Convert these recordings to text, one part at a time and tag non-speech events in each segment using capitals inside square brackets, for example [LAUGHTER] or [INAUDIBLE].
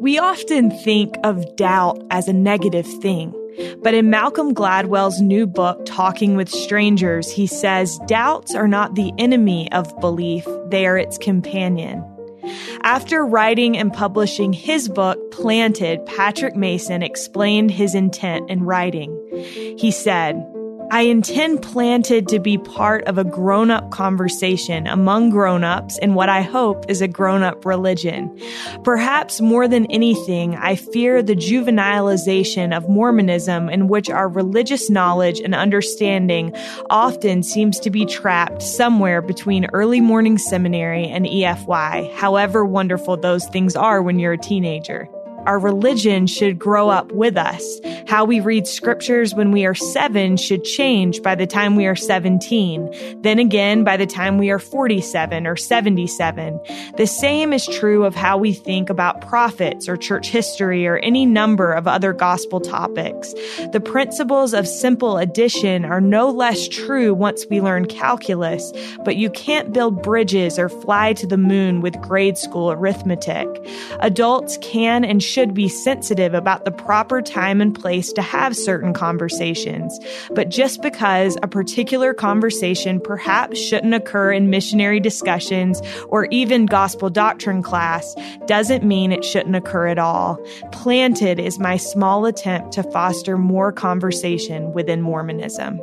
We often think of doubt as a negative thing. But in Malcolm Gladwell's new book, Talking with Strangers, he says doubts are not the enemy of belief, they are its companion. After writing and publishing his book, Planted, Patrick Mason explained his intent in writing. He said, I intend planted to be part of a grown up conversation among grown ups in what I hope is a grown up religion. Perhaps more than anything, I fear the juvenilization of Mormonism in which our religious knowledge and understanding often seems to be trapped somewhere between early morning seminary and EFY, however wonderful those things are when you're a teenager. Our religion should grow up with us. How we read scriptures when we are seven should change by the time we are 17. Then again, by the time we are 47 or 77. The same is true of how we think about prophets or church history or any number of other gospel topics. The principles of simple addition are no less true once we learn calculus, but you can't build bridges or fly to the moon with grade school arithmetic. Adults can and should should be sensitive about the proper time and place to have certain conversations. But just because a particular conversation perhaps shouldn't occur in missionary discussions or even gospel doctrine class doesn't mean it shouldn't occur at all. Planted is my small attempt to foster more conversation within Mormonism.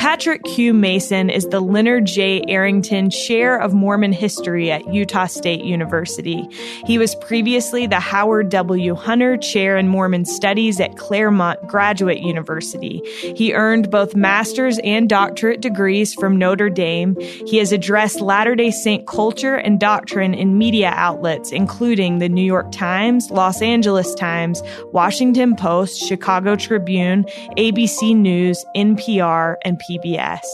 Patrick Q. Mason is the Leonard J. Arrington Chair of Mormon History at Utah State University. He was previously the Howard W. Hunter Chair in Mormon Studies at Claremont Graduate University. He earned both master's and doctorate degrees from Notre Dame. He has addressed Latter day Saint culture and doctrine in media outlets, including the New York Times, Los Angeles Times, Washington Post, Chicago Tribune, ABC News, NPR, and PBS.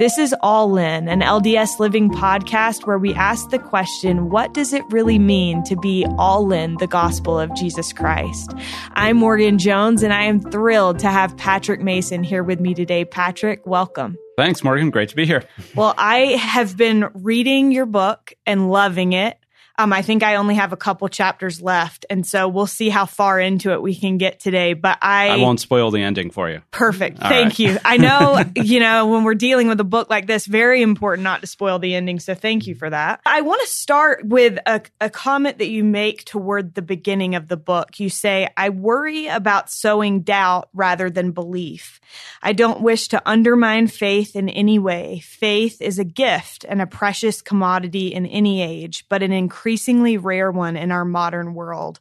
This is All In, an LDS Living podcast where we ask the question what does it really mean to be all in the gospel of Jesus Christ? I'm Morgan Jones, and I am thrilled to have Patrick Mason here with me today. Patrick, welcome. Thanks, Morgan. Great to be here. Well, I have been reading your book and loving it. Um, I think I only have a couple chapters left, and so we'll see how far into it we can get today. But I, I won't spoil the ending for you. Perfect. All Thank right. you. I know, [LAUGHS] you know, when we're dealing with a book like this, very important not to spoil the ending. So thank you for that. I want to start with a, a comment that you make toward the beginning of the book. You say, "I worry about sowing doubt rather than belief. I don't wish to undermine faith in any way. Faith is a gift and a precious commodity in any age, but an incredible increasingly rare one in our modern world.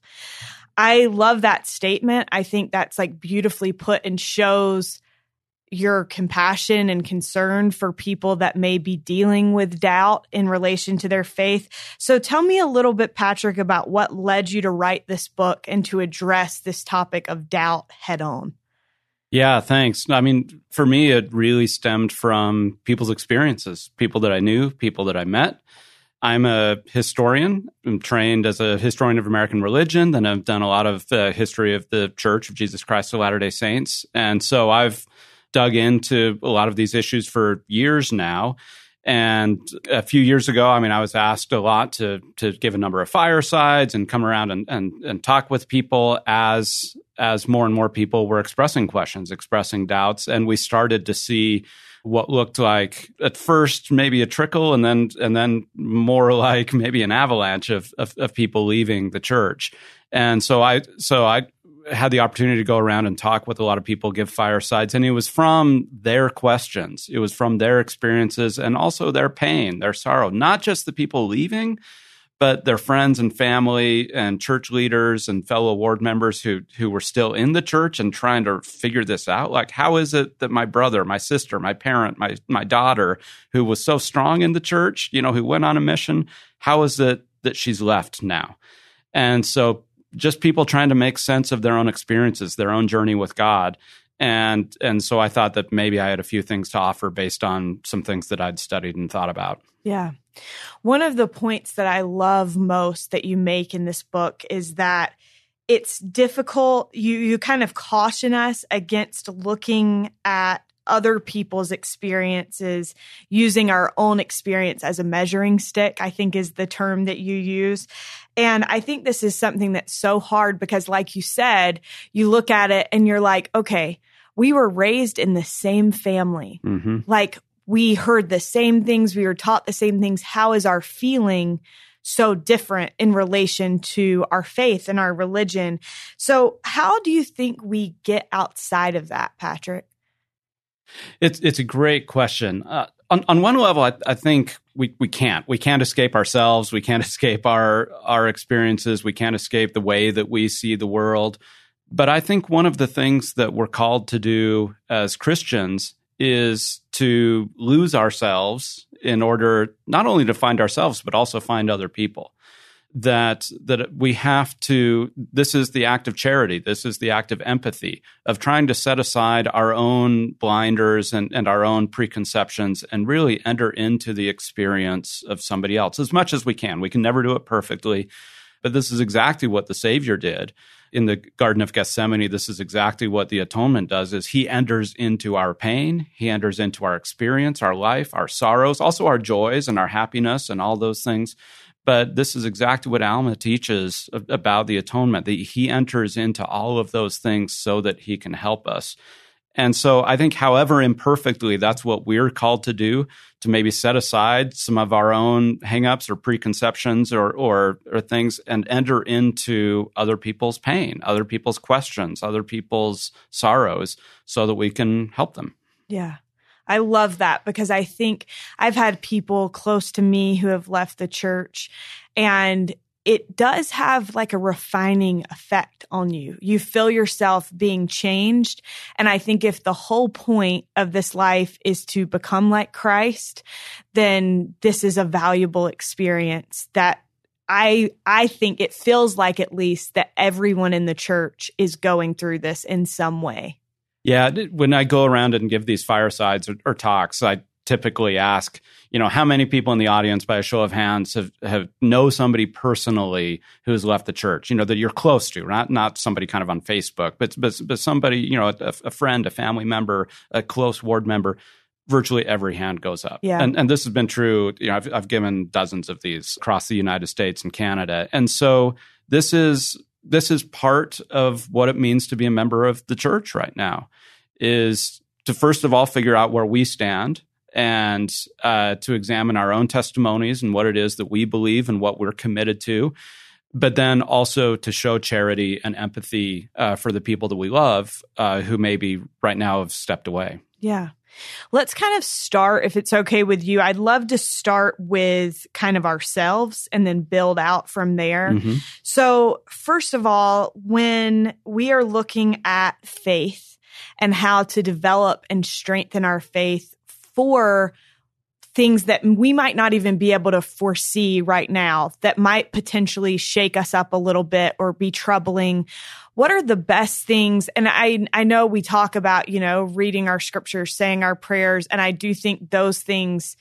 I love that statement. I think that's like beautifully put and shows your compassion and concern for people that may be dealing with doubt in relation to their faith. So tell me a little bit, Patrick, about what led you to write this book and to address this topic of doubt head on. Yeah, thanks. I mean, for me, it really stemmed from people's experiences, people that I knew, people that I met, I'm a historian. I'm trained as a historian of American religion. Then I've done a lot of history of the Church of Jesus Christ of Latter day Saints. And so I've dug into a lot of these issues for years now. And a few years ago, I mean, I was asked a lot to to give a number of firesides and come around and and, and talk with people as as more and more people were expressing questions, expressing doubts, and we started to see what looked like at first maybe a trickle and then and then more [LAUGHS] like maybe an avalanche of, of, of people leaving the church. And so I so I had the opportunity to go around and talk with a lot of people, give firesides, and it was from their questions. It was from their experiences and also their pain, their sorrow, not just the people leaving, but their friends and family and church leaders and fellow ward members who who were still in the church and trying to figure this out like how is it that my brother my sister my parent my my daughter who was so strong in the church you know who went on a mission how is it that she's left now and so just people trying to make sense of their own experiences their own journey with god and and so I thought that maybe I had a few things to offer based on some things that I'd studied and thought about. Yeah. One of the points that I love most that you make in this book is that it's difficult you you kind of caution us against looking at other people's experiences using our own experience as a measuring stick, I think is the term that you use. And I think this is something that's so hard because, like you said, you look at it and you're like, okay, we were raised in the same family. Mm-hmm. Like we heard the same things, we were taught the same things. How is our feeling? so different in relation to our faith and our religion. So, how do you think we get outside of that, Patrick? It's it's a great question. Uh, on on one level, I, I think we we can't we can't escape ourselves. We can't [LAUGHS] escape our our experiences. We can't escape the way that we see the world. But I think one of the things that we're called to do as Christians is to lose ourselves in order not only to find ourselves but also find other people. That that we have to this is the act of charity. This is the act of empathy of trying to set aside our own blinders and, and our own preconceptions and really enter into the experience of somebody else. As much as we can. We can never do it perfectly but this is exactly what the savior did in the garden of gethsemane this is exactly what the atonement does is he enters into our pain he enters into our experience our life our sorrows also our joys and our happiness and all those things but this is exactly what Alma teaches about the atonement that he enters into all of those things so that he can help us. And so I think, however imperfectly, that's what we're called to do to maybe set aside some of our own hangups or preconceptions or, or, or things and enter into other people's pain, other people's questions, other people's sorrows so that we can help them. Yeah. I love that because I think I've had people close to me who have left the church and it does have like a refining effect on you. You feel yourself being changed. And I think if the whole point of this life is to become like Christ, then this is a valuable experience that I I think it feels like at least that everyone in the church is going through this in some way. Yeah, when I go around and give these firesides or, or, talks, I typically ask, you know, how many people in the audience, by a show of hands, have, have know somebody personally who's left the church, you know, that you're close to, not not somebody kind of on Facebook, but but, but somebody, you know, a, a friend, a family member, a close ward member. Virtually every hand goes up, yeah. and and this has been true. You know, I've, I've given dozens of these across the United States and Canada, and so this is this is part of what it means to be a member of the church right now is to first of all figure out where we stand and uh, to examine our own testimonies and what it is that we believe and what we're committed to but then also to show charity and empathy uh, for the people that we love uh, who maybe right now have stepped away yeah Let's kind of start, if it's okay with you. I'd love to start with kind of ourselves and then build out from there. Mm-hmm. So, first of all, when we are looking at faith and how to develop and strengthen our faith for things that we might not even be able to foresee right now that might potentially shake us up a little bit or be troubling. What are the best things? And i i know we talk about you know reading our scriptures saying our prayers and i do think those things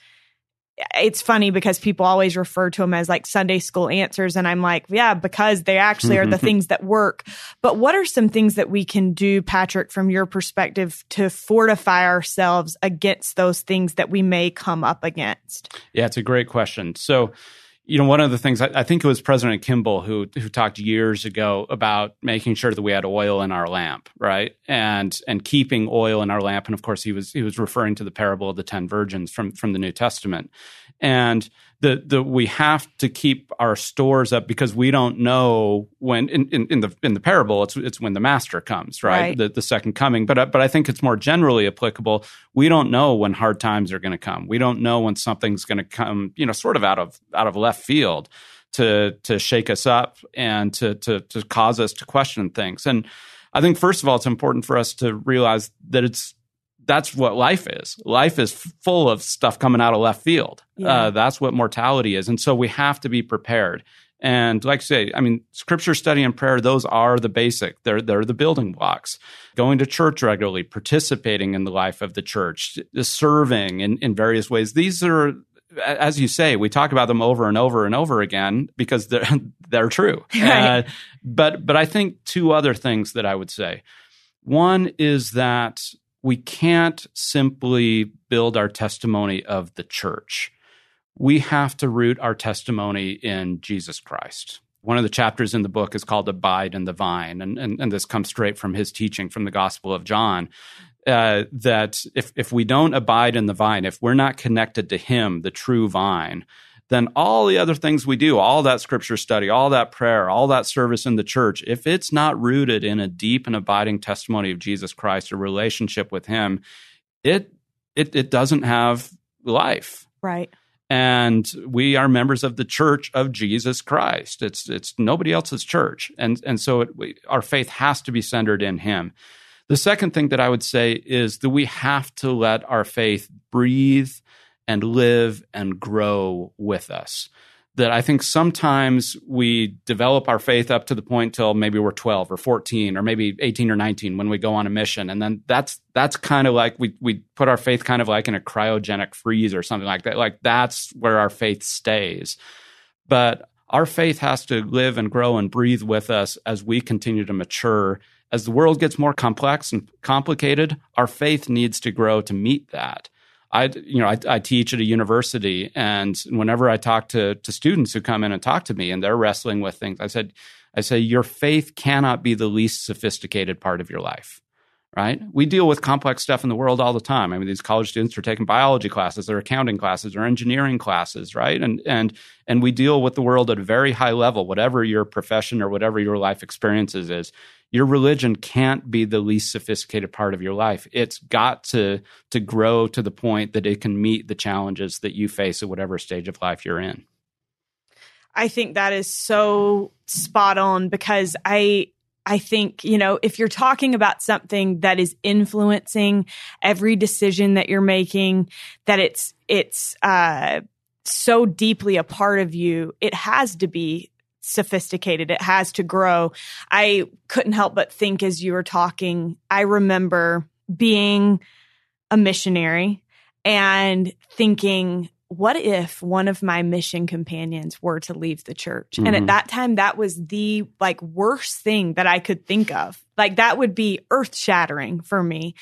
it's funny because people always refer to them as like Sunday school answers. And I'm like, yeah, because they actually are the [LAUGHS] things that work. But what are some things that we can do, Patrick, from your perspective to fortify ourselves against those things that we may come up against? Yeah, it's a great question. So, you know, one of the things I, I, think it was President Kimball who who talked years ago about making sure that we had oil in our lamp, right, and and keeping oil in our lamp. And of course, he was he was referring to the parable of the ten virgins from from the New Testament, and the the we have to keep our stores up because we don't know when in, in, in, the in the parable it's it's when the master comes right, right. The, the second coming. But uh, but I think it's more generally applicable. We don't know when hard times are going to come. We don't know when something's going to come you know sort of out of out of left field to to shake us up and to to to cause us to question things. And I think first of all it's important for us to realize that it's that's what life is. Life is full of stuff coming out of left field. Yeah. Uh, that's what mortality is. And so we have to be prepared. And like I say, I mean, scripture study and prayer, those are the basic. They're, they're the building blocks. Going to church regularly, participating in the life of the church, serving in, in various ways. These are, as you say, we talk about them over and over and over again because they're, [LAUGHS] they're true. [LAUGHS] Right. Uh, but, but I think two other things that I would say. One is that we can't simply build our testimony of the church. We have to root our testimony in Jesus Christ. One of the chapters in the book is called Abide in the Vine, and, and, and this comes straight from his teaching from the Gospel of John. Uh, that if, if we don't abide in the vine, if we're not connected to him, the true vine, then all the other things we do, all that scripture study, all that prayer, all that service in the church, if it's not rooted in a deep and abiding testimony of Jesus Christ, a relationship with him, it it it doesn't have life. Right. And we are members of the church of Jesus Christ. It's it's nobody else's church. And and so it, we, our faith has to be centered in him. The second thing that I would say is that we have to let our faith breathe and live and grow with us. That I think sometimes we develop our faith up to the point till maybe we're 12 or 14 or maybe 18 or 19 when we go on a mission. And then that's that's kind of like we we put our faith kind of like in a cryogenic freeze or something like that. Like that's where our faith stays. But our faith has to live and grow and breathe with us as we continue to mature. As the world gets more complex and complicated, our faith needs to grow to meet that. I, you know, I, I, teach at a university, and whenever I talk to to students who come in and talk to me, and they're wrestling with things, I said, I say, your faith cannot be the least sophisticated part of your life, right? We deal with complex stuff in the world all the time. I mean, these college students are taking biology classes, or accounting classes, or engineering classes, right? And and and we deal with the world at a very high level, whatever your profession or whatever your life experiences is your religion can't be the least sophisticated part of your life. It's got to to grow to the point that it can meet the challenges that you face at whatever stage of life you're in. I think that is so spot on because I I think, you know, if you're talking about something that is influencing every decision that you're making, that it's it's uh so deeply a part of you, it has to be sophisticated. It has to grow. I couldn't help but think as you were talking, I remember being a missionary and thinking, what if one of my mission companions were to leave the church? Mm-hmm. And at mm-hmm. that time, that was the like worst thing that I could think of. Like that would be earth shattering for me.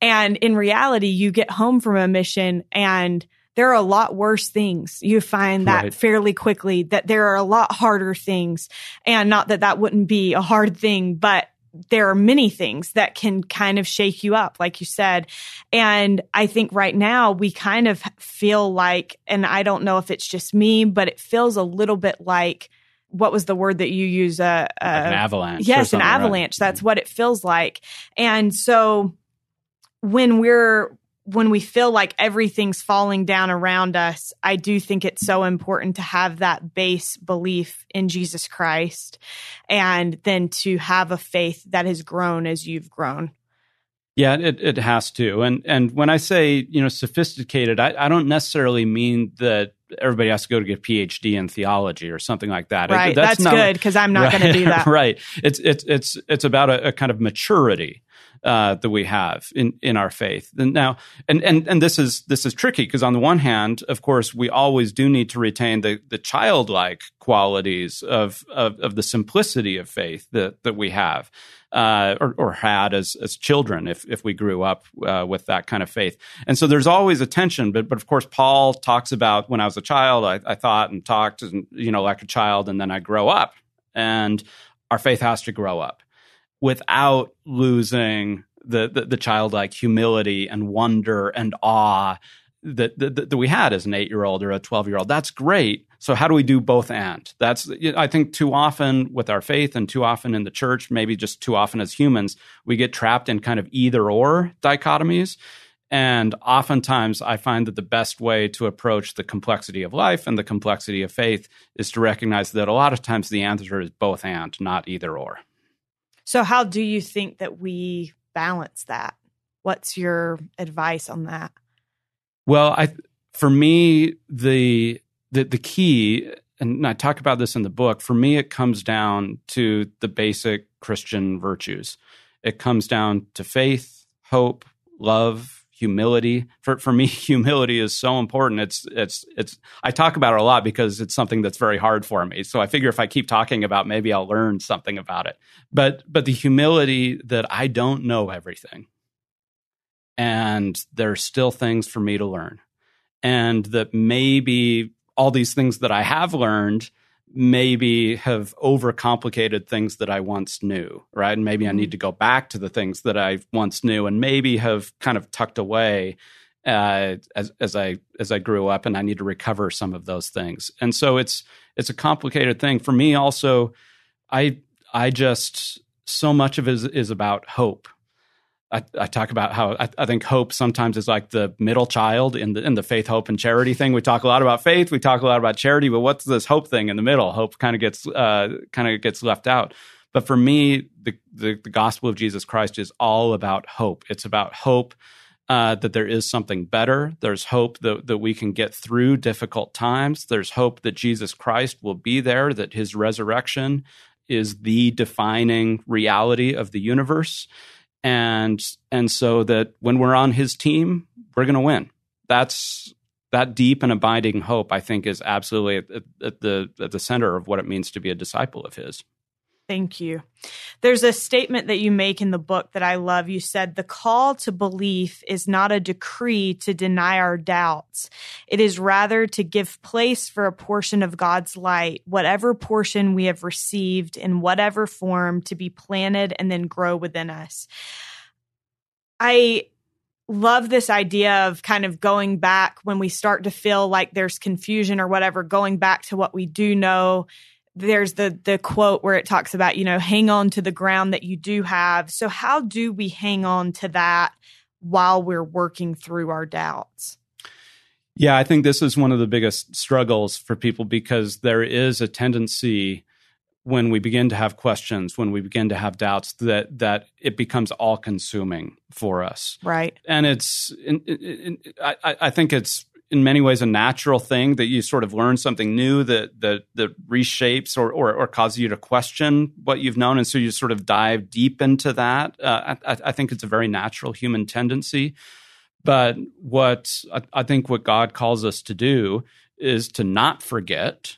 And in reality, you get home from a mission and there are a lot worse things. You find that right. fairly quickly that there are a lot harder things. And not that that wouldn't be a hard thing, but there are many things that can kind of shake you up, like you said. And I think right now we kind of feel like, and I don't know if it's just me, but it feels a little bit like, what was the word that you use? Uh, uh like an avalanche. Yes, an avalanche. Right? That's what it feels like. And so when we're when we feel like everything's falling down around us, I do think it's so important to have that base belief in Jesus Christ and then to have a faith that has grown as you've grown. Yeah, it, it has to. And and when I say, you know, sophisticated, I, I don't necessarily mean that everybody has to go to get a PhD in theology or something like that. Right. It, that's, that's good because I'm not right, going to do that. right. It's it's it's it's about a, a kind of maturity uh, that we have in, in our faith. And now, and, and, and this is, this is tricky because on the one hand, of course, we always do need to retain the, the childlike qualities of, of, of the simplicity of faith that, that we have. Uh, or, or, had as as children if if we grew up uh, with that kind of faith. And so there's always a tension. But but of course, Paul talks about when I was a child, I, I thought and talked, and, you know, like a child, and then I grow up, and our faith has to grow up without losing the, the, the childlike humility and wonder and awe that, that, that we had as an eight year old or a 12 year old. That's great. So how do we do both and? That's I think too often with our faith and too often in the church, maybe just too often as humans, we get trapped in kind of either or dichotomies. And oftentimes I find that the best way to approach the complexity of life and the complexity of faith is to recognize that a lot of times the answer is both and, not either or. So, how do you think that we balance that? What's your advice on that? Well, I for me the the the key and I talk about this in the book, for me it comes down to the basic Christian virtues. It comes down to faith, hope, love, humility. For for me, [LAUGHS] humility is so important. It's it's it's I talk about it a lot because it's something that's very hard for me. So I figure if I keep talking about maybe I'll learn something about it. But but the humility that I don't know everything. and there's still things for me to learn. And that maybe all these things that I have learned maybe have overcomplicated things that I once knew, right? And maybe I need mm-hmm. to go back to the things that I once knew and maybe have kind of tucked away uh, as as I as I grew up, and I need to recover some of those things. And so it's it's a complicated thing for me. Also, I I just so much of it is, is about hope. I, I, talk about how I, I, think hope sometimes is like the middle child in the in the faith, hope, and charity thing. We talk a lot about faith, we talk a lot about charity, but what's this hope thing in the middle? Hope kind of gets uh, kind of gets left out. But for me, the, the the gospel of Jesus Christ is all about hope. It's about hope uh, that there is something better. There's hope that, that we can get through difficult times. There's hope that Jesus Christ will be there, that his resurrection is the defining reality of the universe. And, and so that when we're on his team, we're going to win. That's that deep and abiding hope, I think, is absolutely at, at, the, at the center of what it means to be a disciple of his. Thank you. There's a statement that you make in the book that I love. You said, The call to belief is not a decree to deny our doubts. It is rather to give place for a portion of God's light, whatever portion we have received in whatever form, to be planted and then grow within us. I love this idea of kind of going back when we start to feel like there's confusion or whatever, going back to what we do know there's the the quote where it talks about you know hang on to the ground that you do have. So how do we hang on to that while we're working through our doubts? Yeah i think this is one of the biggest struggles for people because there is a tendency when we begin to have questions when we begin to have doubts that that it becomes all consuming for us. Right. And it's in, in, in, I, I think it's in many ways a natural thing that you sort of learn something new that that that reshapes or, or, or causes you to question what you've known, and so you sort of dive deep into that. Uh, I, I, think it's a very natural human tendency. But what I, I think what God calls us to do is to not forget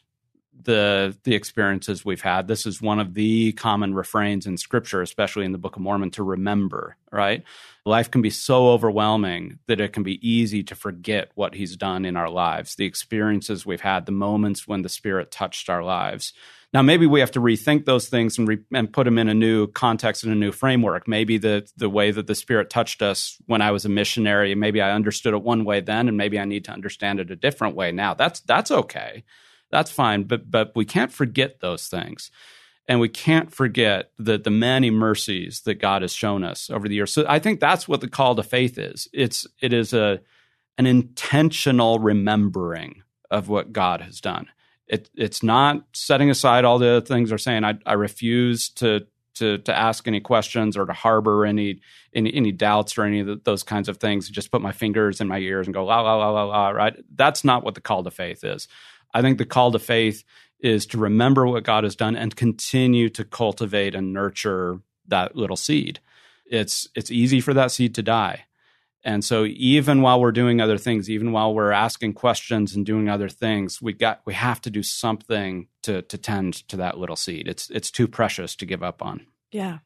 the the experiences we've had. This is one of the common refrains in Scripture, especially in the Book of Mormon, to remember. Right, life can be so overwhelming that it can be easy to forget what He's done in our lives, the experiences we've had, the moments when the Spirit touched our lives. Now, maybe we have to rethink those things and, re- and put them in a new context and a new framework. Maybe the the way that the Spirit touched us when I was a missionary, maybe I understood it one way then, and maybe I need to understand it a different way now. That's that's okay that's fine. But but we can't forget those things. And we can't forget the the many mercies that God has shown us over the years. So I think that's what the call to faith is. It's it is a an intentional remembering of what God has done. It, it's not setting aside all the things or saying I, I refuse to to to ask any questions or to harbor any any, any doubts or any of those kinds of things. Just put my fingers in my ears and go la la la la la. Right? That's not what the call to faith is. I think the call to faith is to remember what God has done and continue to cultivate and nurture that little seed. It's it's easy for that seed to die. And so even while we're doing other things, even while we're asking questions and doing other things, we got we have to do something to to tend to that little seed. It's it's too precious to give up on. Yeah.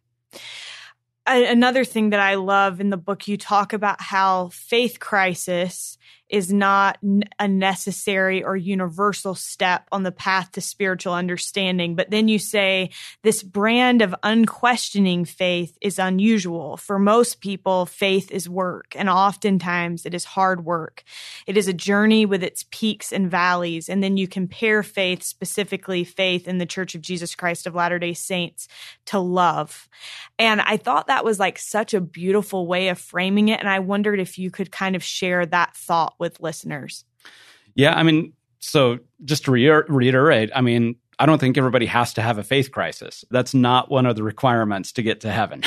Another thing that I love in the book, you talk about how faith crisis is not a necessary or universal step on the path to spiritual understanding. But then you say this brand of unquestioning faith is unusual. For most people, faith is work, and oftentimes it is hard work. It is a journey with its peaks and valleys. And then you compare faith, specifically faith in the Church of Jesus Christ of Latter day Saints, to love. And I thought that was like such a beautiful way of framing it. And I wondered if you could kind of share that thought with listeners? Yeah, I mean, so just to reiterate, I mean, I don't think everybody has to have a faith crisis. That's not one of the requirements to get to heaven.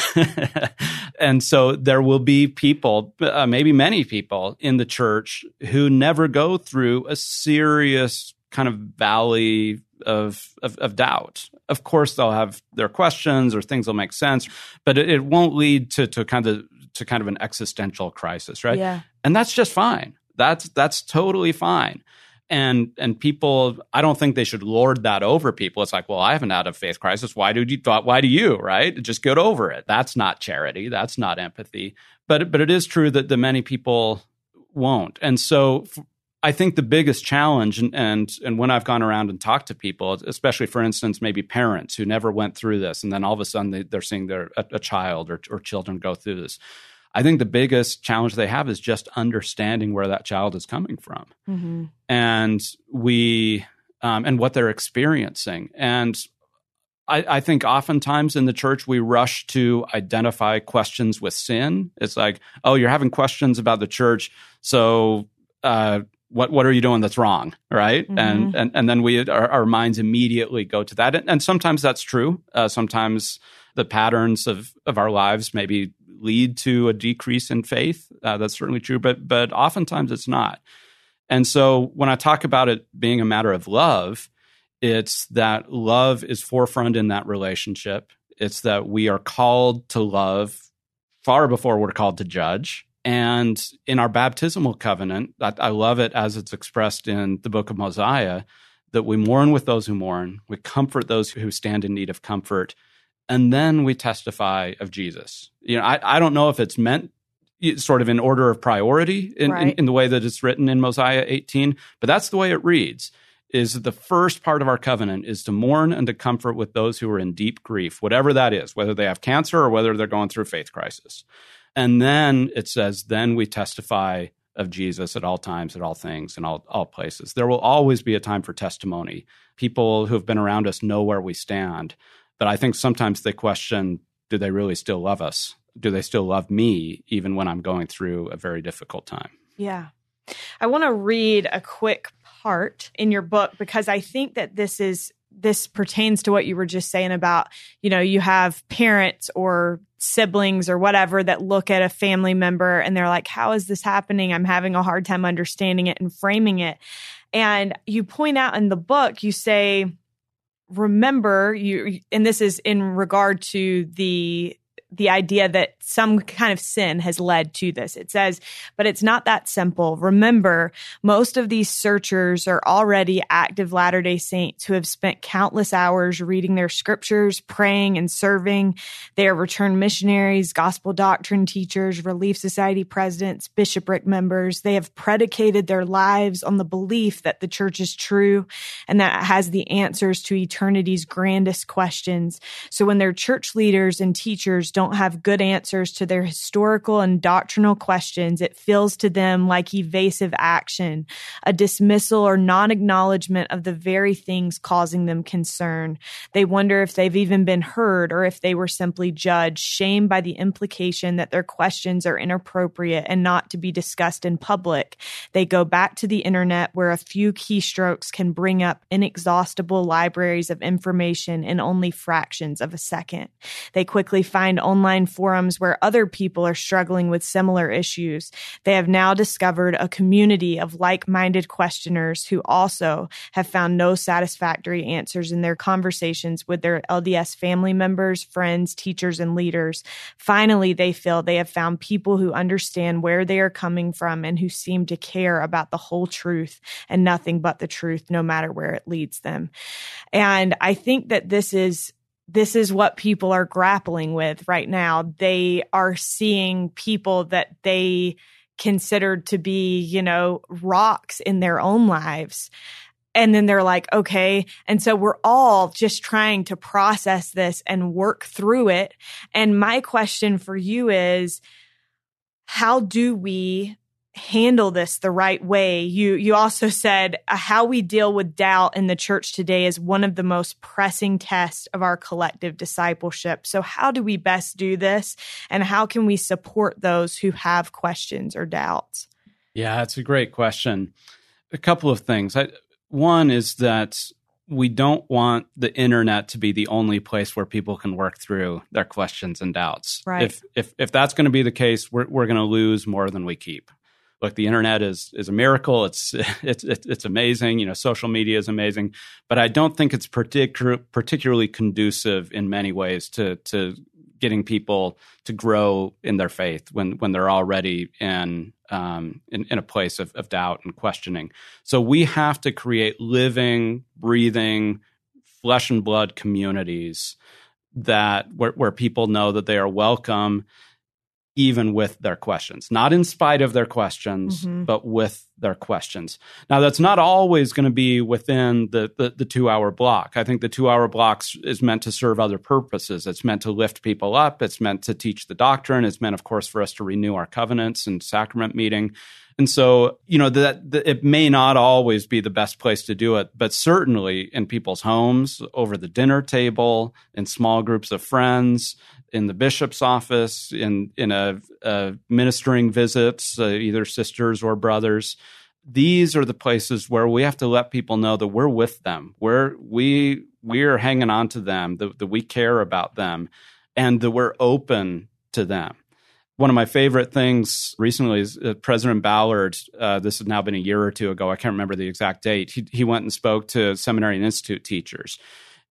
[LAUGHS] and so there will be people, uh, maybe many people in the church who never go through a serious kind of valley of, of, of doubt. Of course, they'll have their questions or things will make sense, but it, it won't lead to, to kind of to kind of an existential crisis, right? Yeah. And that's just fine. That's that's totally fine. and and people i don't think they should lord that over people. It's like well i haven't had a faith crisis. Why do you why do you right? Just get over it. That's not charity. That's not empathy. But but it is true that the many people won't. And so I think the biggest challenge, and, and and when I've gone around and talked to people, especially for instance, maybe parents who never went through this, and then all of a sudden they, are seeing their a, a child or, or children go through this. I think the biggest challenge they have is just understanding where that child is coming from, mm-hmm. and we um, and what they're experiencing. And I, I, think oftentimes in the church we rush to identify questions with sin. It's like, oh, you're having questions about the church, so uh, what what are you doing that's wrong right mm-hmm. and, and and then we our, our, minds immediately go to that and, and sometimes that's true uh, sometimes the patterns of of our lives maybe lead to a decrease in faith. Uh, that's certainly true but but oftentimes it's not. And so when i talk about it being a matter of love it's that love is forefront in that relationship. It's that we are called to love far before we're called to judge. And in our baptismal covenant, I, I, love it as it's expressed in the book of Mosiah that we mourn with those who mourn, we comfort those who stand in need of comfort, and then we testify of Jesus. You know, I, I don't know if it's meant sort of in order of priority in, right. in, in the way that it's written in Mosiah 18, but that's the way it reads is the first part of our covenant is to mourn and to comfort with those who are in deep grief, whatever that is, whether they have cancer or whether they're going through faith crisis. And then it says, then we testify of Jesus at all times, at all things, in all, all places. There will always be a time for testimony. People who have been around us know where we stand. But I think sometimes they question do they really still love us? Do they still love me, even when I'm going through a very difficult time? Yeah. I want to read a quick part in your book because I think that this is this pertains to what you were just saying about, you know, you have parents or siblings or whatever that look at a family member and they're like, how is this happening? I'm having a hard time understanding it and framing it. And you point out in the book, you say, remember you, and this is in regard to the the idea that some kind of sin has led to this. It says, but it's not that simple. Remember, most of these searchers are already active Latter day Saints who have spent countless hours reading their scriptures, praying, and serving. They are returned missionaries, gospel doctrine teachers, Relief Society presidents, bishopric members. They have predicated their lives on the belief that the church is true and that it has the answers to eternity's grandest questions. So when their church leaders and teachers don't have good answers to their historical and doctrinal questions, it feels to them like evasive action, a dismissal or non acknowledgement of the very things causing them concern. They wonder if they've even been heard or if they were simply judged, shamed by the implication that their questions are inappropriate and not to be discussed in public. They go back to the internet where a few keystrokes can bring up inexhaustible libraries of information in only fractions of a second. They quickly find online forums where other people are struggling with similar issues. They have now discovered a community of like minded questioners who also have found no satisfactory answers in their conversations with their LDS family members, friends, teachers, and leaders. Finally, they feel they have found people who understand where they are coming from and who seem to care about the whole truth and nothing but the truth, no matter where it leads them. And I think that this is this is what people are grappling with right now. They are seeing people that they considered to be, you know, rocks in their own lives. And then they're like, okay. And so we're all just trying to process this and work through it. And my question for you is, how do we handle this the right way. You you also said uh, how we deal with doubt in the church today is one of the most pressing tests of our collective discipleship. So how do we best do this and how can we support those who have questions or doubts? Yeah, that's a great question. A couple of things. I, one is that we don't want the internet to be the only place where people can work through their questions and doubts. Right. If if if that's going to be the case, we're we're going to lose more than we keep look, the internet is is a miracle. [LAUGHS] It's it's it's amazing. You know, social media is amazing, but I don't think it's particular, particularly conducive in many ways to to getting people to grow in their faith when when they're already in um, in, in, a place of, of doubt and questioning. So we have to create living, breathing, flesh and blood communities that where, where people know that they are welcome even with their questions, not in spite of their questions, mm-hmm. but with their questions. Now, that's not always going to be within the, the, the, two hour block. I think the two hour blocks is meant to serve other purposes. It's meant to lift people up. It's meant to teach the doctrine. It's meant, of course, for us to renew our covenants and sacrament meeting. And so, you know, that, that it may not always be the best place to do it, but certainly in people's homes, over the dinner table, in small groups of friends, in the bishop's office, in in a, a ministering visits, uh, either sisters or brothers. These are the places where we have to let people know that we're with them, where we we are hanging on to them, that, that we care about them, and that we're open to them. One of my favorite things recently is uh, President Ballard. Uh, this has now been a year or two ago. I can't remember the exact date. He, he went and spoke to seminary and institute teachers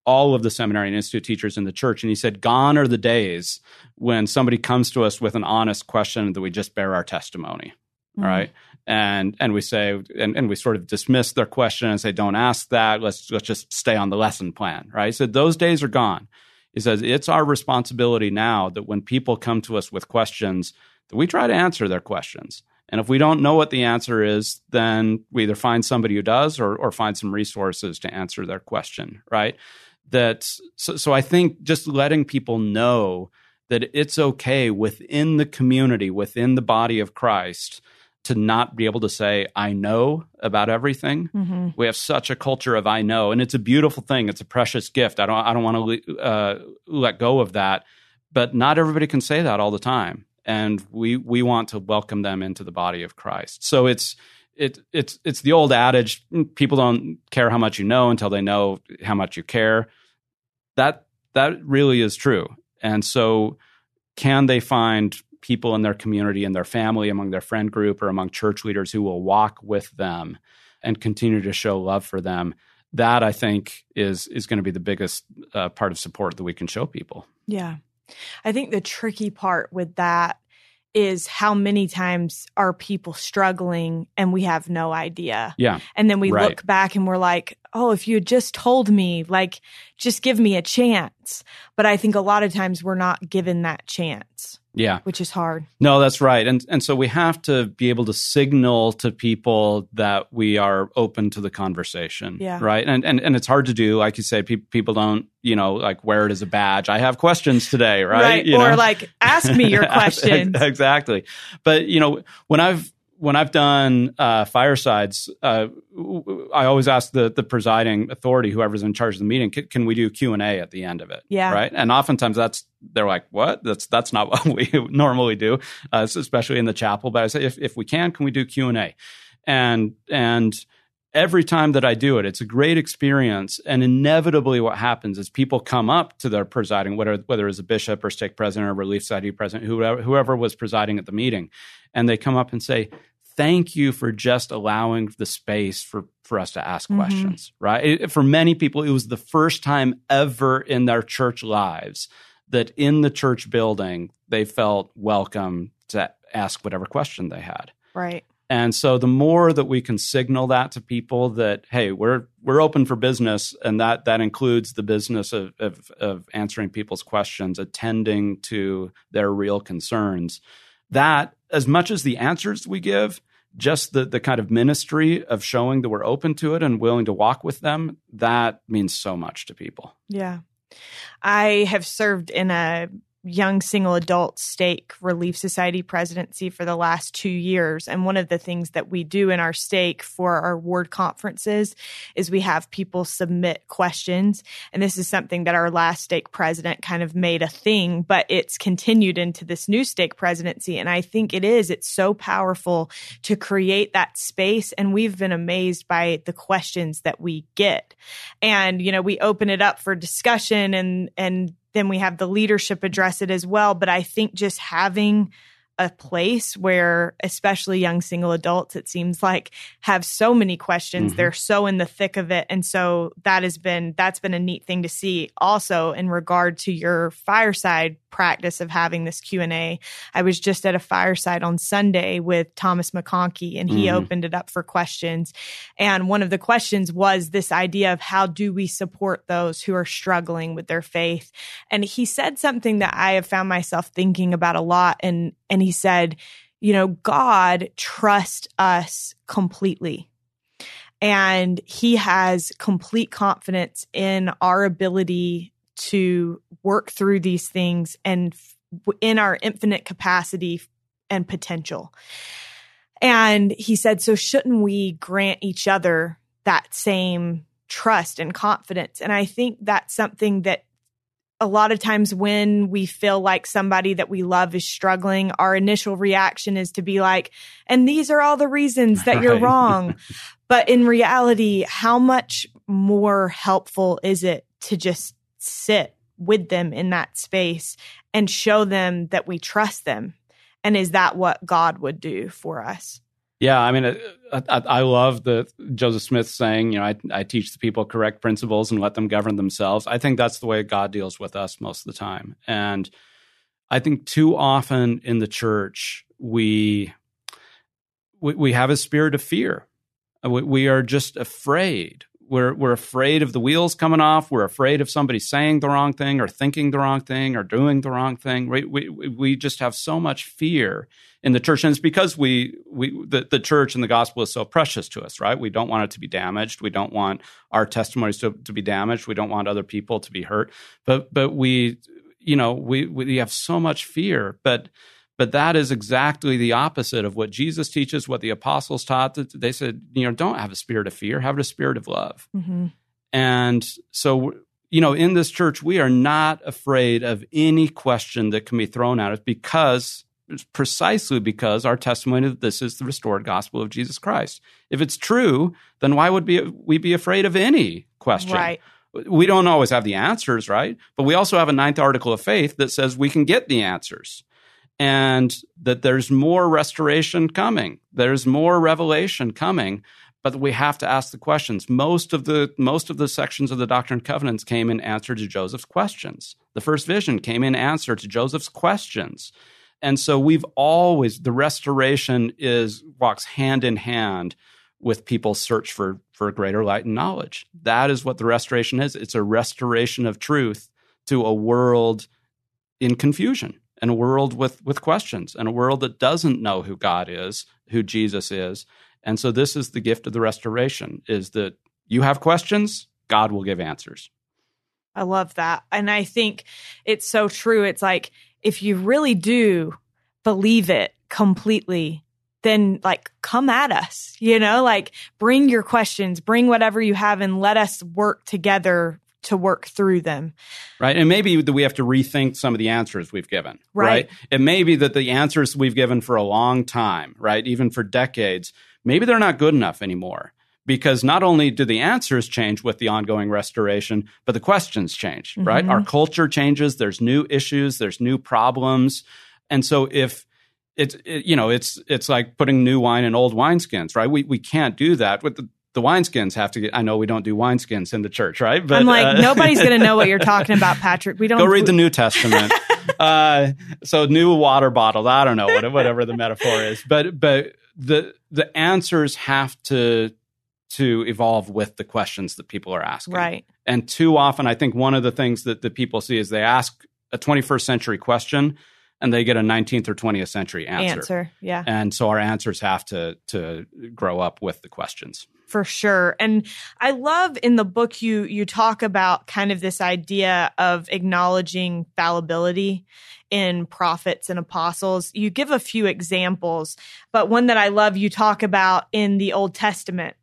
all of the seminary and institute teachers in the church. And he said, Gone are the days when somebody comes to us with an honest question that we just bear our testimony. Mm-hmm. Right. And and we say and, and we sort of dismiss their question and say, Don't ask that. Let's let's just stay on the lesson plan. Right. so those days are gone. He says it's our responsibility now that when people come to us with questions, that we try to answer their questions. And if we don't know what the answer is, then we either find somebody who does or, or find some resources to answer their question, right? that so, so I think just letting people know that it's okay within the community, within the body of Christ, to not be able to say, I know about everything. Mm-hmm. We have such a culture of I know, and it's a beautiful thing. It's a precious gift. I don't, I don't want to uh, let go of that. But not everybody can say that all the time. And we, we want to welcome them into the body of Christ. So it's, it, it's it's the old adage people don't care how much you know until they know how much you care that that really is true and so can they find people in their community in their family among their friend group or among church leaders who will walk with them and continue to show love for them that i think is is going to be the biggest uh, part of support that we can show people yeah i think the tricky part with that is how many times are people struggling and we have no idea. Yeah. And then we right. look back and we're like, oh, if you had just told me, like, just give me a chance. But I think a lot of times we're not given that chance. Yeah. Which is hard. No, that's right. And and so we have to be able to signal to people that we are open to the conversation. Yeah. Right. And and, and it's hard to do. Like you say, pe- people don't, you know, like wear it as a badge. I have questions today, right? Right. You or know? like ask me your [LAUGHS] questions. exactly. But you know, when I've when I've done uh, firesides, uh, I always ask the the presiding authority, whoever's in charge of the meeting, can, can we do Q and A at the end of it? Yeah, right. And oftentimes that's they're like, what? That's that's not [LAUGHS] what we normally do, uh, especially in the chapel. But I say, if if we can, can we do Q and A? And and every time that I do it, it's a great experience. And inevitably, what happens is people come up to their presiding, whether whether it's a bishop or stake president or relief society president, whoever, whoever was presiding at the meeting, and they come up and say, "Thank you for just allowing the space for for us to ask mm-hmm. questions." Right? It, for many people, it was the first time ever in their church lives that in the church building they felt welcome to ask whatever question they had. Right. And so the more that we can signal that to people that hey, we're we're open for business, and that that includes the business of of, of answering people's questions, attending to their real concerns. That as much as the answers we give, just the the kind of ministry of showing that we're open to it and willing to walk with them, that means so much to people. Yeah. I have served in a young single adult stake relief society presidency for the last two years. And one of the things that we do in our stake for our ward conferences is we have people submit questions. And this is something that our last stake president kind of made a thing but it's continued into this new stake presidency. And i think it is. It's so powerful to create that space. And we've been amazed by the questions that we get. And you know we open it up for discussion and and then we have the leadership address it as well. But I think just having a place where especially young single adults it seems like have so many questions mm-hmm. they're so in the thick of it and so that has been that's been a neat thing to see also in regard to your fireside practice of having this q&a i was just at a fireside on sunday with thomas McConkie and he mm-hmm. opened it up for questions. And one of the questions was this idea of how do we support those who are struggling with their faith? And he said something that i have found myself thinking about a lot. And and he said you know god trusts us completely. And he has complete confidence in our ability to work through these things and in our infinite capacity and potential. And he said, so shouldn't we grant each other that same trust and confidence? And I think that's something that a lot of times when we feel like somebody that we love is struggling, our initial reaction is to be like, and these are all the reasons that you're [LAUGHS] wrong. But in reality, how much more helpful is it to just sit with them in that space and show them that we trust them? And is that what God would do for us? Yeah, I mean, uh, I, I, I, love the Joseph Smith saying, you know, I, I teach the people correct principles and let them govern themselves. I think that's the way God deals with us most of the time. And I think too often in the church, we, we, we have a spirit of fear. We, we are just afraid we're we're afraid of the wheels coming off. We're afraid of somebody saying the wrong thing or thinking the wrong thing or doing the wrong thing. We we we just have so much fear in the church, and it's because we we the, the church and the gospel is so precious to us, right? We don't want it to be damaged. We don't want our testimonies to, to be damaged. We don't want other people to be hurt. But but we you know we we have so much fear, but but that is exactly the opposite of what Jesus teaches, what the apostles taught. They said, you know, don't have a spirit of fear, have a spirit of love. Mm-hmm. And so, you know, in this church, we are not afraid of any question that can be thrown at us because precisely because our testimony that this is the restored gospel of Jesus Christ. If it's true, then why would we be afraid of any question? Right. We don't always have the answers, right? But we also have a ninth article of faith that says we can get the answers and that there's more restoration coming. There's more revelation coming, but we have to ask the questions. Most of the most of the sections of the Doctrine and Covenants came in answer to Joseph's questions. The first vision came in answer to Joseph's questions. And so we've always the restoration is walks hand in hand with people's search for for greater light and knowledge. That is what the restoration is. It's a restoration of truth to a world in confusion and a world with with questions and a world that doesn't know who God is, who Jesus is. And so this is the gift of the restoration is that you have questions, God will give answers. I love that. And I think it's so true. It's like if you really do believe it completely, then like come at us, you know, like bring your questions, bring whatever you have and let us work together to work through them. Right. And maybe that we have to rethink some of the answers we've given. Right. right. It may be that the answers we've given for a long time, right, even for decades, maybe they're not good enough anymore. Because not only do the answers change with the ongoing restoration, but the questions change, mm-hmm. right? Our culture changes. There's new issues. There's new problems. And so if it's it, you know it's it's like putting new wine in old wineskins, right? We we can't do that. With the the wineskins have to get. I know we don't do wineskins in the church, right? But I'm like, uh, nobody's going to know what you're [LAUGHS] talking about, Patrick. We don't go read the New Testament. [LAUGHS] uh, so new water bottles. I don't know whatever the metaphor is, but but the the answers have to to evolve with the questions that people are asking. Right. And too often, I think one of the things that the people see is they ask a 21st century question and they get a 19th or 20th century answer. Answer, yeah. And so our answers have to to grow up with the questions. For sure. And I love in the book you you talk about kind of this idea of acknowledging fallibility in prophets and apostles. You give a few examples, but one that I love you talk about in the Old Testament.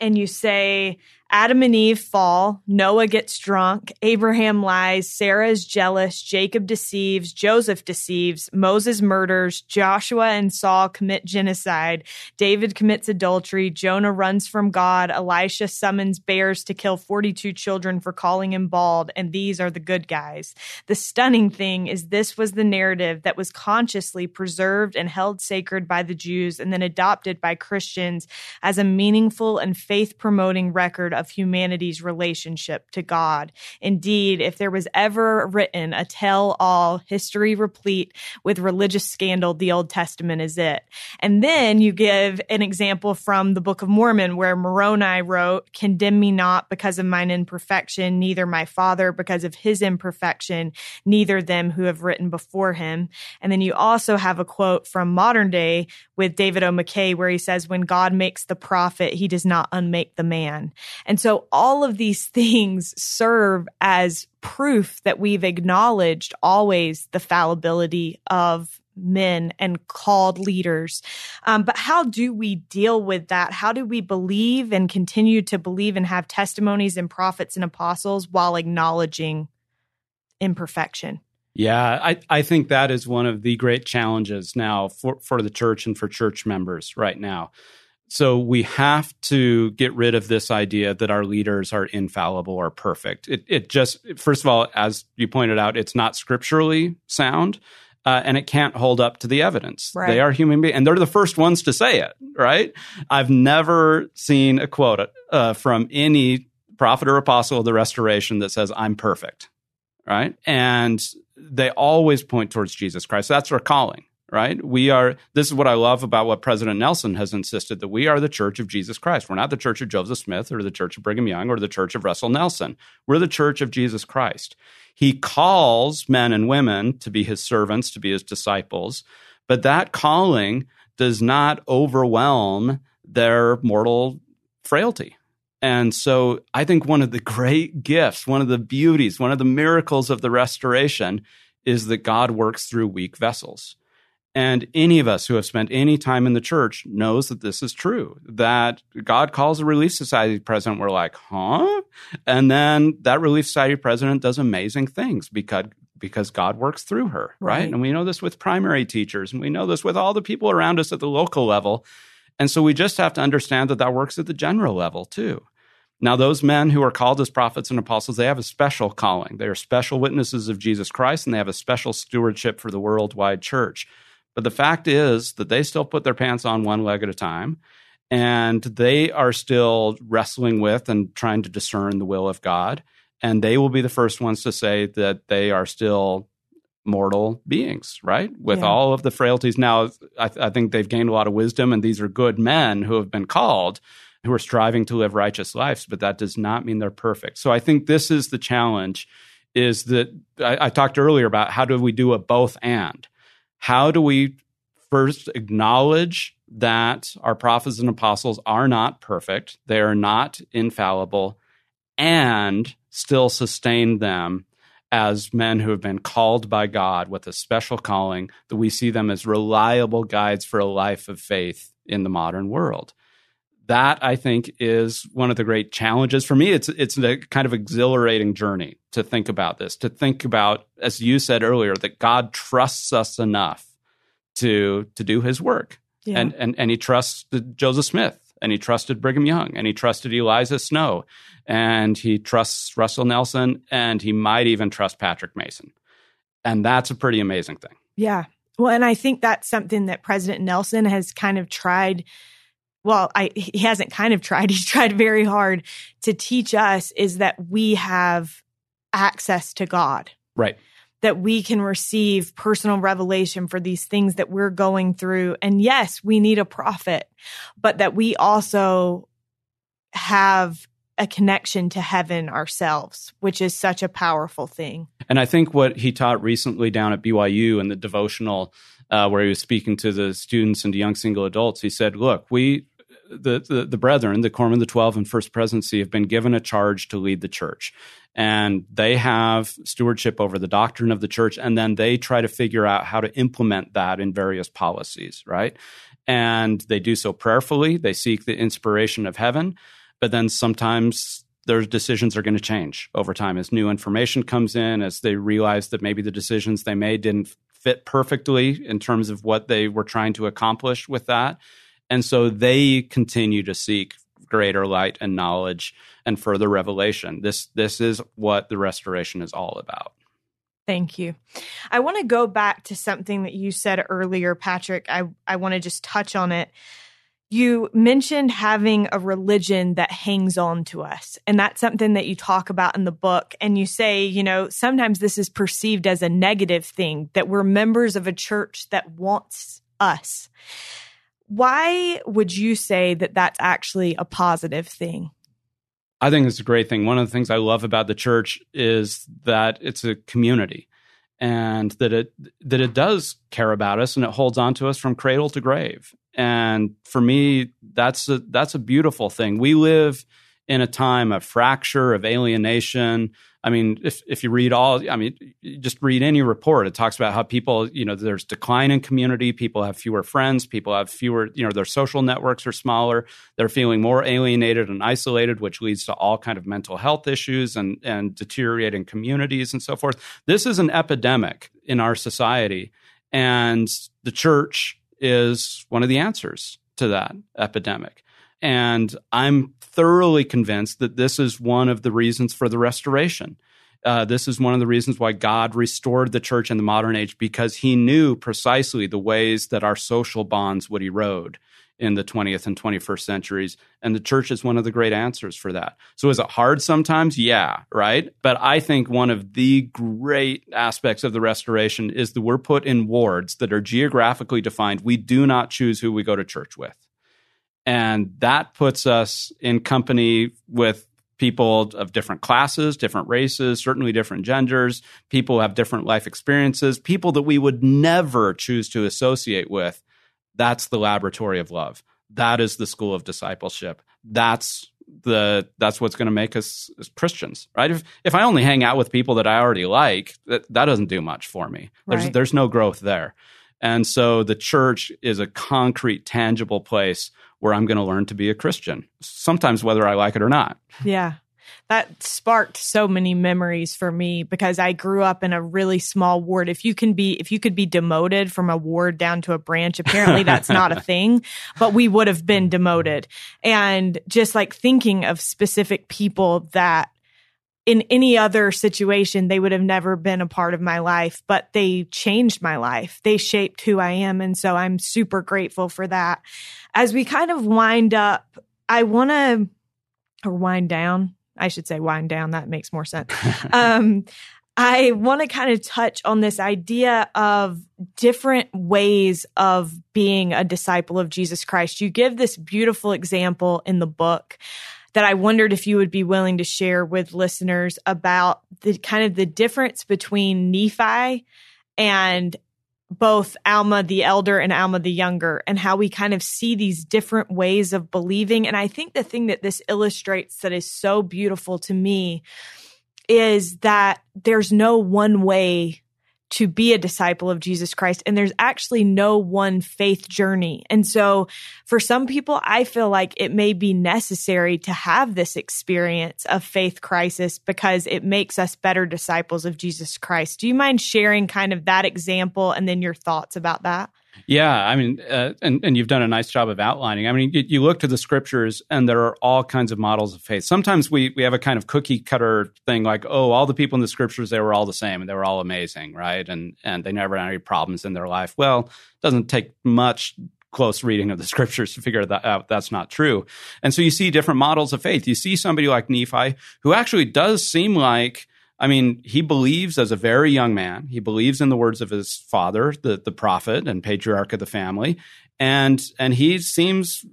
And you say Adam and Eve fall, Noah gets drunk, Abraham lies, Sarah is jealous, Jacob deceives, Joseph deceives, Moses murders, Joshua and Saul commit genocide, David commits adultery, Jonah runs from God, Elisha summons bears to kill 42 children for calling him bald, and these are the good guys. The stunning thing is this was the narrative that was consciously preserved and held sacred by the Jews and then adopted by Christians as a meaningful and faith promoting record of of humanity's relationship to God. Indeed, if there was ever written a tell all history replete with religious scandal, the Old Testament is it. And then you give an example from the Book of Mormon where Moroni wrote, Condemn me not because of mine imperfection, neither my father because of his imperfection, neither them who have written before him. And then you also have a quote from modern day with David O. McKay where he says, When God makes the prophet, he does not unmake the man. And so all of these [LAUGHS] things serve as proof that we've acknowledged always the fallibility of men and called leaders. Um, but how do we deal with that? How do we believe and continue to believe and have testimonies and prophets and apostles while acknowledging imperfection? Yeah, I, I think that is one of the great challenges now for, for the church and for church members right now. So we have to get rid of this idea that our leaders are infallible or perfect. It, it just, first of all, as you pointed out, it's not scripturally sound. Uh, and it can't hold up to the evidence. Right. They are human beings, and they're the first ones to say it. Right? I've never seen a quote uh, from any prophet or apostle of the restoration that says I'm perfect. Right? And they always point towards Jesus Christ. That's our calling, right? We are, this is what I love about what President Nelson has insisted that we are the church of Jesus Christ. We're not the church of Joseph Smith or the church of Brigham Young or the church of Russell Nelson. We're the church of Jesus Christ. He calls men and women to be his servants, to be his disciples, but that calling does not overwhelm their mortal frailty. And so I think one of the great gifts, one of the beauties, one of the miracles of the restoration is that God works through weak vessels. And any of us who have spent any time in the church knows that this is true. That God calls a Relief Society president, we're like, huh? And then that Relief Society president does amazing things because because God works through her, right? right? And we know this with primary teachers, and we know this with all the people around us at the local level. And so we just have to understand that that works at the general level too. Now, those men who are called as prophets and apostles, they have a special calling. They are special witnesses of Jesus Christ, and they have a special stewardship for the worldwide church. But the fact is that they still put their pants on one leg at a time, and they are still wrestling with and trying to discern the will of God. And they will be the first ones to say that they are still mortal beings, right? With yeah. all of the frailties. Now, I, th- I think they've gained a lot of wisdom, and these are good men who have been called who are striving to live righteous lives, but that does not mean they're perfect. So I think this is the challenge is that I, I talked earlier about how do we do a both and? How do we first acknowledge that our prophets and apostles are not perfect, they are not infallible, and still sustain them as men who have been called by God with a special calling, that we see them as reliable guides for a life of faith in the modern world that I think is one of the great challenges for me. It's it's a kind of exhilarating journey to think about this, to think about, as you said earlier, that God trusts us enough to to do His work, yeah. and and and He trusted Joseph Smith, and He trusted Brigham Young, and He trusted Eliza Snow, and He trusts Russell Nelson, and He might even trust Patrick Mason, and that's a pretty amazing thing. Yeah. Well, and I think that's something that President Nelson has kind of tried well, I, he hasn't kind of tried, [LAUGHS] he's tried very hard to teach us is that we have access to God. Right. That we can receive personal revelation for these things that we're going through. And yes, we need a prophet, but that we also have a connection to heaven ourselves, which is such a powerful thing. And I think what he taught recently down at BYU in the devotional, uh, where he was speaking to the students and to young single adults, he said, Look, we the, the, the brethren, the of the Twelve and First Presidency, have been given a charge to lead the church. And they have stewardship over the doctrine of the church, and then they try to figure out how to implement that in various policies, right? And they do so prayerfully. They seek the inspiration of heaven, but then sometimes their decisions are going to change over time as new information comes in, as they realize that maybe the decisions they made didn't fit perfectly in terms of what they were trying to accomplish with that. And so they continue to seek greater light and knowledge and further revelation. This this is what the restoration is all about. Thank you. I want to go back to something that you said earlier, Patrick. I, I want to just touch on it. You mentioned having a religion that hangs on to us. And that's something that you talk about in the book. And you say, you know, sometimes this is perceived as a negative thing, that we're members of a church that wants us. Why would you say that that's actually a positive thing? I think it's a great thing. One of the things I love about the church is that it's a community and that it that it does care about us and it holds on to us from cradle to grave. And for me, that's a, that's a beautiful thing. We live in a time of fracture, of alienation. I mean, if if you read all, I mean, just read any report. It talks about how people, you know, there's decline in community. People have fewer friends. People have fewer, you know, their social networks are smaller. They're feeling more alienated and isolated, which leads to all kind of mental health issues and and deteriorating communities and so forth. This is an epidemic in our society, and the church is one of the answers to that epidemic. And I'm thoroughly convinced that this is one of the reasons for the restoration. Uh, this is one of the reasons why God restored the church in the modern age because he knew precisely the ways that our social bonds would erode in the 20th and 21st centuries. And the church is one of the great answers for that. So is it hard sometimes? Yeah, right? But I think one of the great aspects of the restoration is that we're put in wards that are geographically defined. We do not choose who we go to church with. And that puts us in company with people of different classes, different races, certainly different genders, people who have different life experiences, people that we would never choose to associate with that's the laboratory of love. That is the school of discipleship. That's the that's what's going to make us Christians, right? If if I only hang out with people that I already like, that that doesn't do much for me. There's Right. there's no growth there. And so the church is a concrete, tangible place where I'm going to learn to be a Christian. Sometimes whether I like it or not. Yeah. That sparked so many memories for me because I grew up in a really small ward. If you can be, if you could be demoted from a ward down to a branch, apparently that's not a [LAUGHS] thing, but we would have been demoted. And just like thinking of specific people that in any other situation, they would have never been a part of my life, but they changed my life. They shaped who I am. And so I'm super grateful for that. As we kind of wind up, I want to, or wind down, I should say wind down. That makes more sense. [LAUGHS] um, I want to kind of touch on this idea of different ways of being a disciple of Jesus Christ. You give this beautiful example in the book that I wondered if you would be willing to share with listeners about the kind of the difference between Nephi and both Alma the elder and Alma the younger and how we kind of see these different ways of believing. And I think the thing that this illustrates that is so beautiful to me is that there's no one way to be a disciple of Jesus Christ. And there's actually no one faith journey. And so for some people, I feel like it may be necessary to have this experience of faith crisis because it makes us better disciples of Jesus Christ. Do you mind sharing kind of that example and then your thoughts about that? Yeah, I mean, uh, and and you've done a nice job of outlining. I mean, you, you look to the scriptures, and there are all kinds of models of faith. Sometimes we we have a kind of cookie cutter thing, like, oh, all the people in the scriptures they were all the same, and they were all amazing, right? And and they never had any problems in their life. Well, it doesn't take much close reading of the [LAUGHS] scriptures to figure that out that's not true. And so you see different models of faith. You see somebody like Nephi who actually does seem like I mean, he believes as a very young man. He believes in the words of his father, the, the prophet and patriarch of the family, and and he seems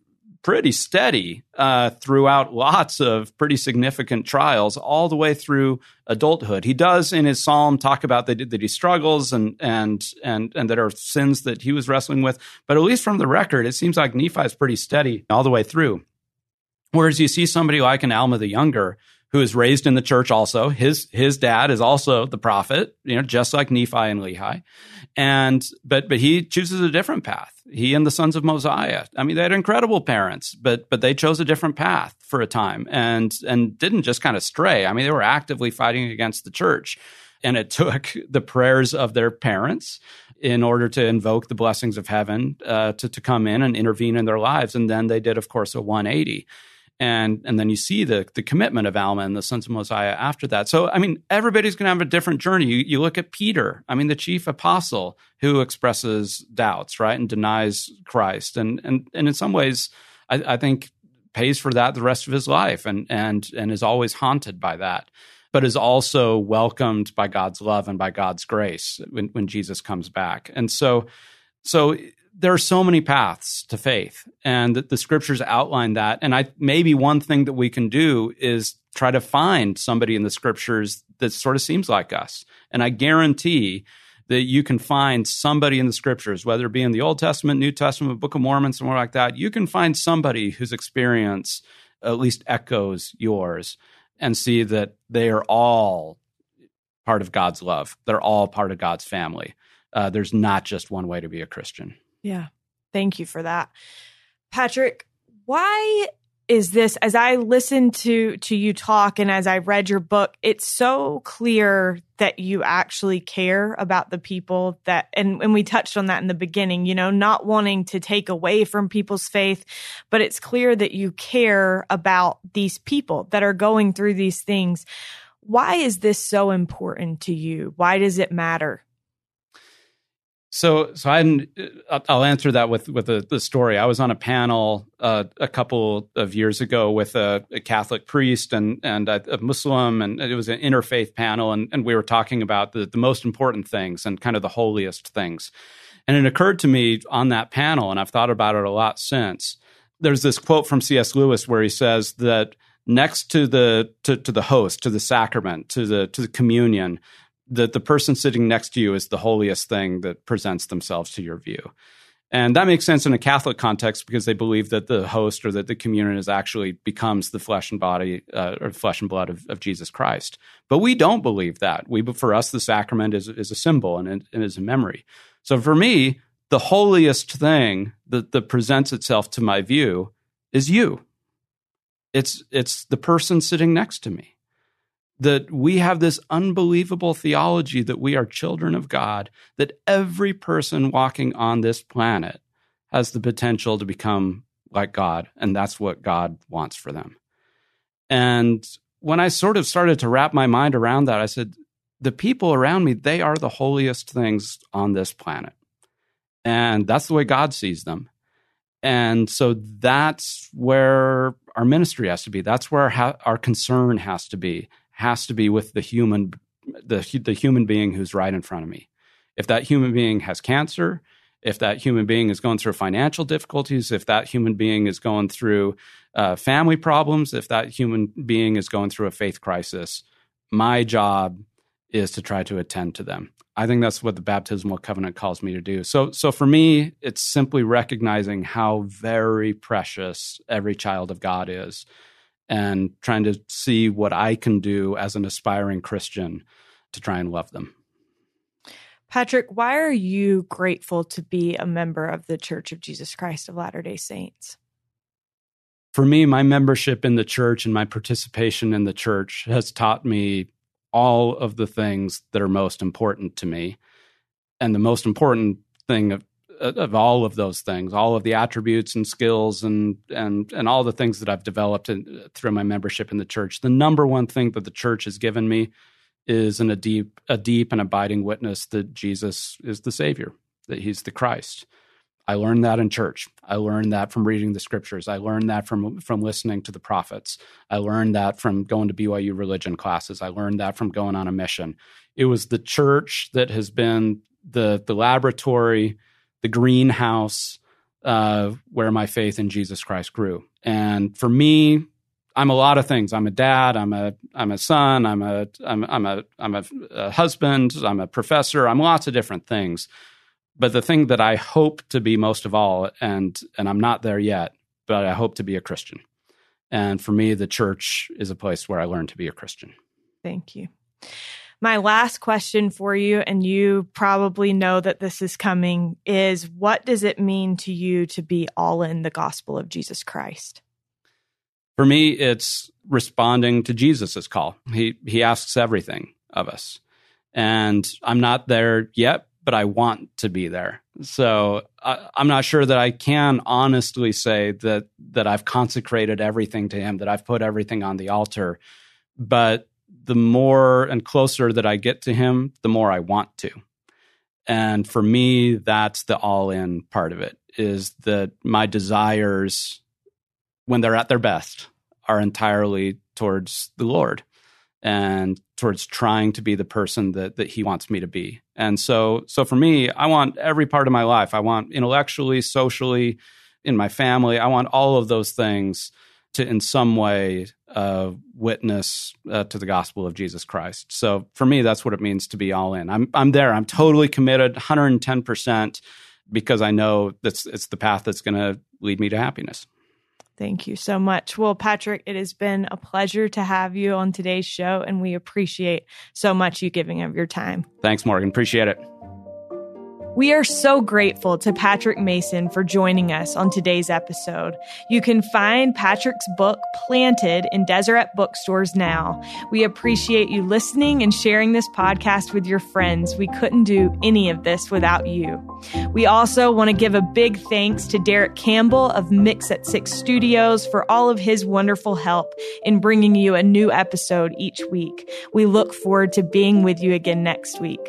pretty steady uh, throughout lots of pretty significant trials, all the way through adulthood. He does in his psalm talk about that, that he struggles and and and and that are sins that he was wrestling with. But at least from the record, it seems like Nephi is pretty steady all the way through. Whereas you see somebody like an Alma the Younger who is raised in the church also. His his dad is also the prophet, you know, just like Nephi and Lehi. And but but he chooses a different path. He and the sons of Mosiah. I mean, they had incredible parents, but but they chose a different path for a time and and didn't just kind of stray. I mean, they were actively fighting against the church. And it [LAUGHS] took the prayers of their parents in order to invoke the blessings of heaven uh, to, to come in and intervene in their lives. And then they did, of course, a 180 and and then you see the the commitment of Alma and the sons of Mosiah after that. So I mean, everybody's going to have a different journey. You, you look at Peter. I mean, the chief apostle who expresses doubts, right, and denies Christ, and and and in some ways. I, I think pays for that the rest of his life and and and is always haunted by that but is also welcomed by God's love and by God's grace when, when Jesus comes back. And so, so there are so many paths to faith, and the, scriptures outline that. And I maybe one thing that we can do is try to find somebody in the scriptures that sort of seems like us. And I guarantee that you can find somebody in the scriptures, whether it be in the Old Testament, New Testament, Book of Mormon, somewhere like that, you can find somebody whose experience at least echoes yours and see that they are all part of God's love. They're all part of God's family. Uh, there's not just one way to be a Christian. Yeah. Thank you for that. Patrick, why is this as I listened to to you talk and as I read your book, it's so clear that you actually care about the people that and, and we touched on that in the beginning, you know, not wanting to take away from people's faith, but it's clear that you care about these people that are going through these things. Why is this so important to you? Why does it matter? So, so I, I'll answer that with with the, the story. I was on a panel uh, a couple of years ago with a, a Catholic priest and and a, a, Muslim, and it was an interfaith panel, and, and we were talking about the, the most important things and kind of the holiest things. And it occurred to me on that panel, and I've thought about it a lot since. There's this quote from C.S. Lewis where he says that next to the to, to the host, to the sacrament, to the to the communion, that the person sitting next to you is the holiest thing that presents themselves to your view. And that makes sense in a Catholic context because they believe that the host or that the communion is actually becomes the flesh and body uh, or flesh and blood of, of, Jesus Christ. But we don't believe that. We, for us, the sacrament is, is a symbol and, it, is a memory. So for me, the holiest thing that, that presents itself to my view is you. It's, it's the person sitting next to me that we have this unbelievable theology that we are children of God, that every person walking on this planet has the potential to become like God, and that's what God wants for them. And when I sort of started to wrap my mind around that, I said, the people around me, they are the holiest things on this planet. And that's the way God sees them. And so that's where our ministry has to be. That's where our, concern has to be has to be with the human the the human being who's right in front of me. If that human being has cancer, if that human being is going through financial difficulties, if that human being is going through uh, family problems, if that human being is going through a faith crisis, my job is to try to attend to them. I think that's what the baptismal covenant calls me to do. So, so for me, it's simply recognizing how very precious every child of God is, and trying to see what I can do as an aspiring Christian to try and love them. Patrick, why are you grateful to be a member of the Church of Jesus Christ of Latter day Saints? For me, my membership in the church and my participation in the church has taught me all of the things that are most important to me. And the most important thing of all of those things, all of the attributes and skills and and and all the things that I've developed in, through my membership in the church. The number one thing that the church has given me is an, a deep a deep and abiding witness that Jesus is the Savior, that He's the Christ. I learned that in church. I learned that from reading the scriptures. I learned that from from listening to the prophets. I learned that from going to BYU religion classes. I learned that from going on a mission. It was the church that has been the the laboratory the greenhouse uh, where my faith in Jesus Christ grew. And for me, I'm a lot of things. I'm a dad. I'm a I'm a son. I'm a I'm I'm a I'm a, a husband. I'm a professor. I'm lots of different things. But the thing that I hope to be most of all, and and I'm not there yet, but I hope to be a Christian. And for me, the church is a place where I learn to be a Christian. Thank you. My last question for you, and you probably know that this is coming, is what does it mean to you to be all in the gospel of Jesus Christ? For me, it's responding to Jesus' call. He he asks everything of us. And I'm not there yet, but I want to be there. So I, am not sure that I can honestly say that that I've consecrated everything to Him, that I've put everything on the altar. But the more and closer that I get to him, the more I want to. And for me, that's the all in part of it is that my desires when they're at their best, are entirely towards the Lord and towards trying to be the person that that he wants me to be. And so so for me, I want every part of my life. I want intellectually, socially, in my family, I want all of those things to in some way uh, witness uh, to the gospel of Jesus Christ. So for me, that's what it means to be all in. I'm I'm there. I'm totally committed, 110 percent, because I know that's it's the path that's going to lead me to happiness. Thank you so much. Well, Patrick, it has been a pleasure to have you on today's show, and we appreciate so much you giving of your time. Thanks, Morgan. Appreciate it. We are so grateful to Patrick Mason for joining us on today's episode. You can find Patrick's book Planted in Deseret bookstores now. We appreciate you listening and sharing this podcast with your friends. We couldn't do any of this without you. We also want to give a big thanks to Derek Campbell of Mix at Six Studios for all of his wonderful help in bringing you a new episode each week. We look forward to being with you again next week.